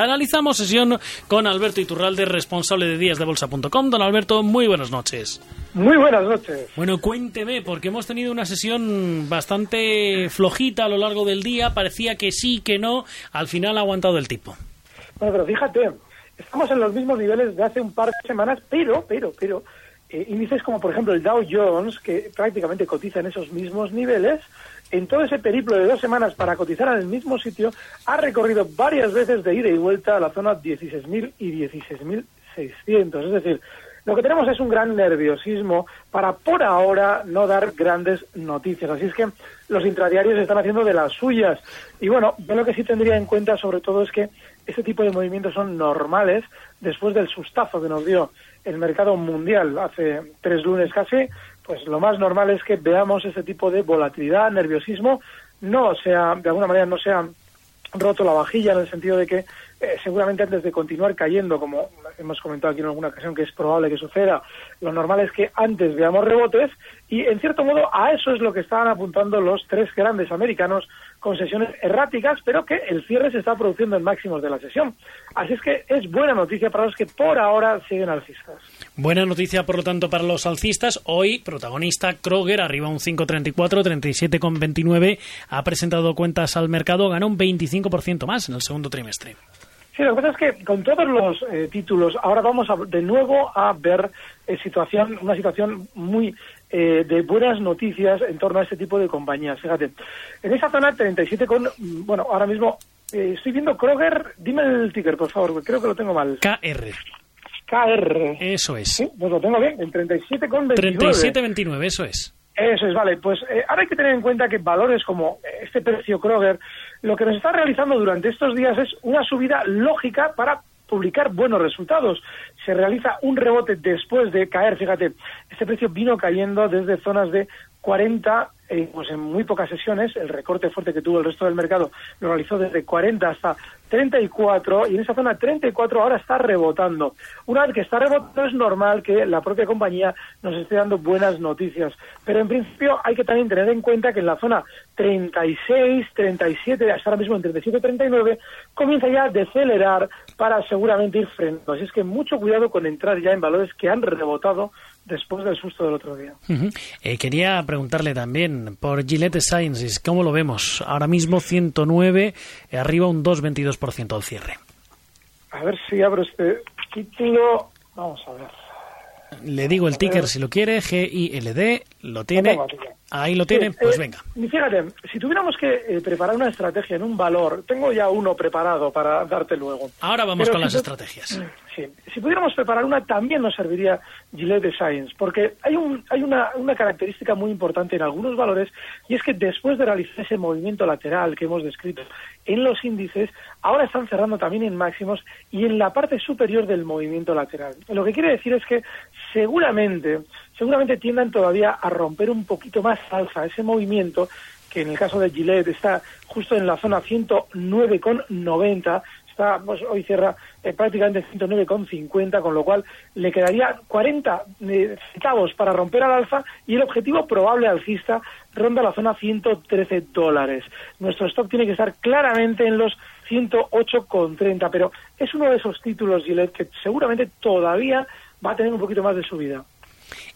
Analizamos sesión con Alberto Iturralde, responsable de díasdebolsa.com. Don Alberto, muy buenas noches. Muy buenas noches. Bueno, cuénteme, porque hemos tenido una sesión bastante flojita a lo largo del día. Parecía que sí, que no. Al final ha aguantado el tipo. Bueno, pero fíjate, estamos en los mismos niveles de hace un par de semanas, pero, pero, pero, eh, índices como por ejemplo el Dow Jones, que prácticamente cotiza en esos mismos niveles, en todo ese periplo de dos semanas para cotizar en el mismo sitio, ha recorrido varias veces de ida y vuelta a la zona 16.000 y 16.600. Es decir, lo que tenemos es un gran nerviosismo para por ahora no dar grandes noticias. Así es que los intradiarios están haciendo de las suyas. Y bueno, yo lo que sí tendría en cuenta sobre todo es que este tipo de movimientos son normales después del sustazo que nos dio el mercado mundial hace tres lunes casi. Pues lo más normal es que veamos este tipo de volatilidad, nerviosismo, no sea, de alguna manera no sea roto la vajilla en el sentido de que eh, seguramente antes de continuar cayendo, como hemos comentado aquí en alguna ocasión que es probable que suceda, lo normal es que antes veamos rebotes y en cierto modo a eso es lo que estaban apuntando los tres grandes americanos con sesiones erráticas, pero que el cierre se está produciendo en máximos de la sesión. Así es que es buena noticia para los que por ahora siguen alcistas. Buena noticia, por lo tanto, para los alcistas. Hoy, protagonista Kroger, arriba un 5,34, 37,29. Ha presentado cuentas al mercado, ganó un 25% más en el segundo trimestre. Sí, lo que pasa es que con todos los eh, títulos, ahora vamos a, de nuevo a ver eh, situación, una situación muy eh, de buenas noticias en torno a este tipo de compañías. Fíjate, en esa zona 37 con, bueno, ahora mismo estoy viendo Kroger, dime el ticker, por favor, creo que lo tengo mal. KR. KR. Eso es. Sí, pues lo tengo bien, en 37 con 37,29, eso es. Eso es, vale. Pues ahora hay que tener en cuenta que valores como este precio Kroger lo que nos está realizando durante estos días es una subida lógica para publicar buenos resultados. Se realiza un rebote después de caer, fíjate, este precio vino cayendo desde zonas de 40, pues en muy pocas sesiones, el recorte fuerte que tuvo el resto del mercado lo realizó desde 40 hasta 34 y en esa zona 34 ahora está rebotando. Una vez que está rebotando es normal que la propia compañía nos esté dando buenas noticias, pero en principio hay que también tener en cuenta que en la zona 36, 37, hasta ahora mismo en 37, 39, comienza ya a decelerar para seguramente ir frenando. Así es que mucho cuidado con entrar ya en valores que han rebotado después del susto del otro día. Eh, quería preguntarle también por Gillette Sciences, ¿cómo lo vemos? Ahora mismo 109, eh, arriba un 2,22% al cierre. A ver si abro este título. Vamos a ver. Le digo el ticker si lo quiere, GILD, lo tiene. Ahí lo tiene, pues eh, venga. Fíjate, si tuviéramos que preparar una estrategia en un valor, tengo ya uno preparado para darte luego. Ahora vamos con las estrategias. Sí, si pudiéramos preparar una también nos serviría Gillette Science, porque hay, un, hay una, una, característica muy importante en algunos valores y es que después de realizar ese movimiento lateral que hemos descrito en los índices, ahora están cerrando también en máximos y en la parte superior del movimiento lateral. Lo que quiere decir es que seguramente, seguramente tiendan todavía a romper un poquito más alza ese movimiento que en el caso de Gillette está justo en la zona 109,90 está pues, hoy cierra eh, prácticamente 109,50, con lo cual le quedaría 40 eh, centavos para romper al alza y el objetivo probable alcista ronda la zona 113 dólares. Nuestro stock tiene que estar claramente en los 108,30, pero es uno de esos títulos, Gillette, que seguramente todavía va a tener un poquito más de subida.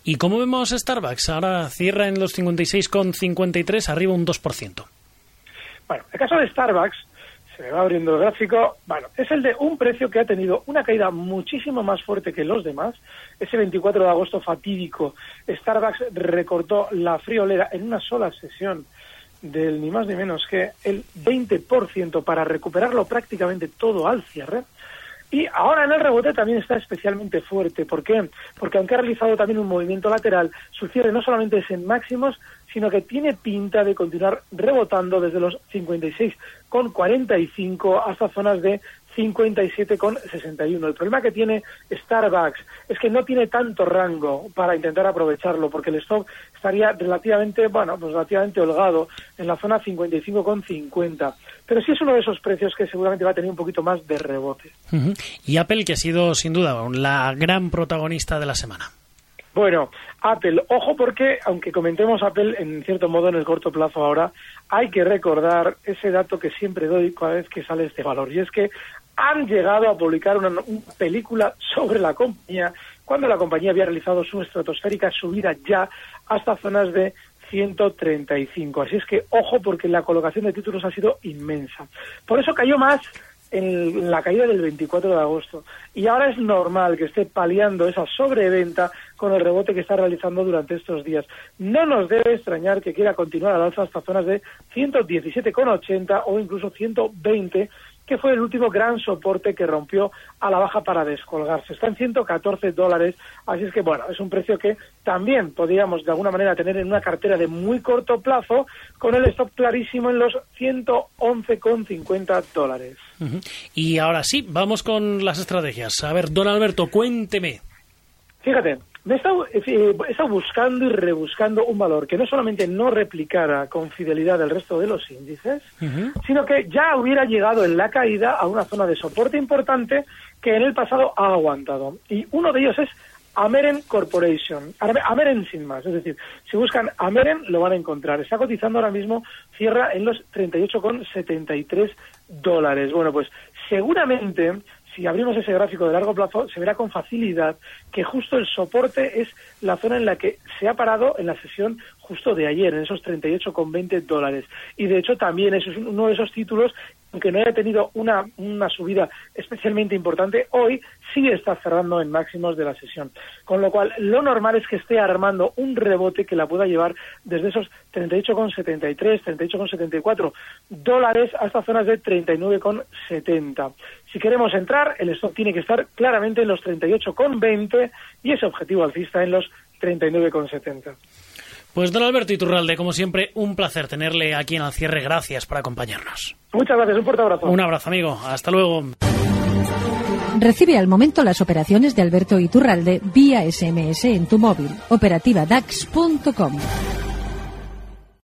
¿Y cómo vemos Starbucks? Ahora cierra en los 56,53, arriba un 2%. Bueno, el caso de Starbucks, se me va abriendo el gráfico, bueno, es el de un precio que ha tenido una caída muchísimo más fuerte que los demás. Ese 24 de agosto fatídico, Starbucks recortó la friolera en una sola sesión del ni más ni menos que el 20% para recuperarlo prácticamente todo al cierre. Y ahora en el rebote también está especialmente fuerte. ¿Por qué? Porque aunque ha realizado también un movimiento lateral, su cierre no solamente es en máximos, sino que tiene pinta de continuar rebotando desde los 56,45 hasta zonas de 57,61. El problema que tiene Starbucks es que no tiene tanto rango para intentar aprovecharlo, porque el stock estaría relativamente, bueno, pues relativamente holgado en la zona 55,50. Pero sí es uno de esos precios que seguramente va a tener un poquito más de rebote. Y Apple, que ha sido sin duda la gran protagonista de la semana. Bueno, Apple, ojo porque, aunque comentemos Apple en cierto modo en el corto plazo ahora, hay que recordar ese dato que siempre doy cada vez que sale este valor, y es que han llegado a publicar una, película sobre la compañía cuando la compañía había realizado su estratosférica subida ya hasta zonas de 135. Así es que ojo porque la colocación de títulos ha sido inmensa. Por eso cayó más en la caída del 24 de agosto. Y ahora es normal que esté paliando esa sobreventa con el rebote que está realizando durante estos días. No nos debe extrañar que quiera continuar al alza hasta zonas de 117,80 o incluso 120 que fue el último gran soporte que rompió a la baja para descolgarse. Está en 114 dólares, así es que bueno, es un precio que también podríamos de alguna manera tener en una cartera de muy corto plazo con el stop clarísimo en los 111,50 dólares. Y ahora sí, vamos con las estrategias. A ver, don Alberto, cuénteme. Fíjate, me he estado, buscando y rebuscando un valor que no solamente no replicara con fidelidad el resto de los índices, sino que ya hubiera llegado en la caída a una zona de soporte importante que en el pasado ha aguantado. Y uno de ellos es Ameren Corporation, Ameren sin más, es decir, si buscan Ameren lo van a encontrar. Está cotizando ahora mismo, cierra en los 38,73 dólares. Bueno, pues seguramente si abrimos ese gráfico de largo plazo, se verá con facilidad que justo el soporte es la zona en la que se ha parado en la sesión justo de ayer, en esos 38,20 dólares. Y de hecho también es uno de esos títulos, aunque no haya tenido una, una subida especialmente importante, hoy sí está cerrando en máximos de la sesión. Con lo cual, lo normal es que esté armando un rebote que la pueda llevar desde esos 38,73, 38,74 dólares hasta zonas de 39,70. Si queremos entrar, el stock tiene que estar claramente en los 38,20 y ese objetivo alcista en los 39,70. Pues don Alberto Iturralde, como siempre, un placer tenerle aquí en el cierre. Gracias por acompañarnos. Muchas gracias, un fuerte abrazo. Un abrazo, amigo. Hasta luego. Recibe al momento las operaciones de Alberto Iturralde vía SMS en tu móvil. Operativa DAX.com.